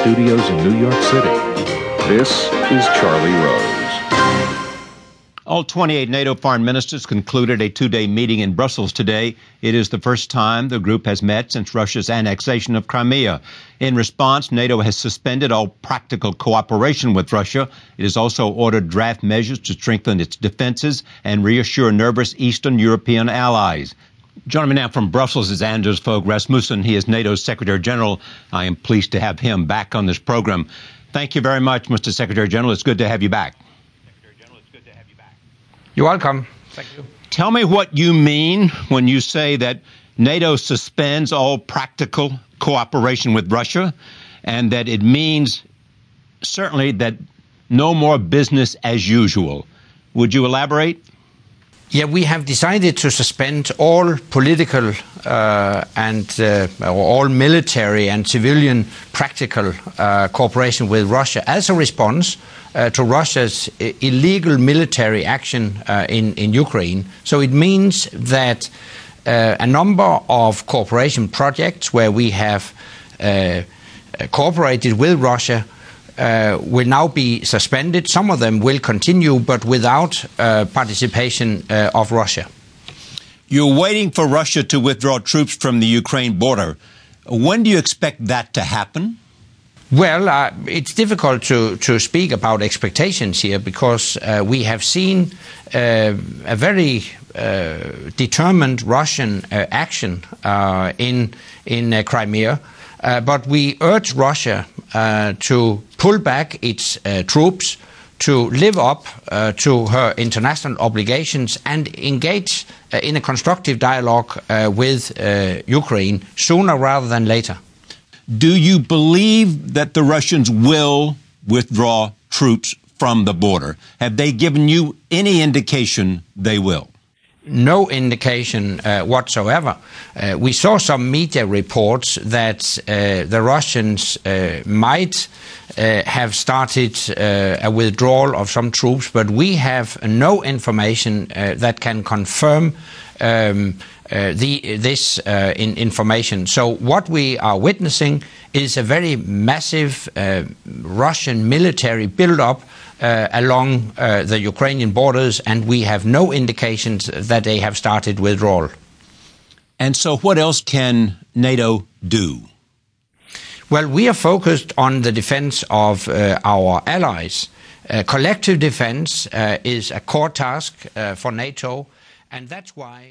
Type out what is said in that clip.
studios in New York City, this is Charlie Rose. All 28 NATO foreign ministers concluded a two day meeting in Brussels today. It is the first time the group has met since Russia's annexation of Crimea. In response, NATO has suspended all practical cooperation with Russia. It has also ordered draft measures to strengthen its defenses and reassure nervous Eastern European allies. Joining me now from Brussels is Anders Fogh Rasmussen. He is NATO's Secretary General. I am pleased to have him back on this program. Thank you very much, Mr. Secretary General. It's good to have you back. Secretary General, it's good to have you back. You're welcome. Thank you. Tell me what you mean when you say that NATO suspends all practical cooperation with Russia and that it means certainly that no more business as usual. Would you elaborate? Yeah, we have decided to suspend all political uh, and uh, all military and civilian practical uh, cooperation with Russia as a response to Russia's illegal military action in, in Ukraine. So it means that a number of cooperation projects where we have cooperated with Russia will now be suspended. Some of them will continue, but without uh, participation uh, of Russia. You're waiting for Russia to withdraw troops from the Ukraine border. When do you expect that to happen? Well, uh, it's difficult to, to speak about expectations here because uh, we have seen uh, a very uh, determined Russian uh, action uh, in in Crimea. Uh, but we urge Russia uh, to pull back its uh, troops, to live up to her international obligations, and engage in a constructive dialogue with Ukraine sooner rather than later. Do you believe that the Russians will withdraw troops from the border? Have they given you any indication they will? No indication uh, whatsoever. Uh, we saw some media reports that uh, the Russians uh, might uh, have started uh, a withdrawal of some troops, but we have no information that can confirm. Um, the, this in information. So, what we are witnessing is a very massive Russian military build-up uh, along uh, the Ukrainian borders, and we have no indications that they have started withdrawal. And so, what else can NATO do? Well, we are focused on the defense of uh, our allies. Uh, collective defense uh, is a core task uh, for NATO, and that's why.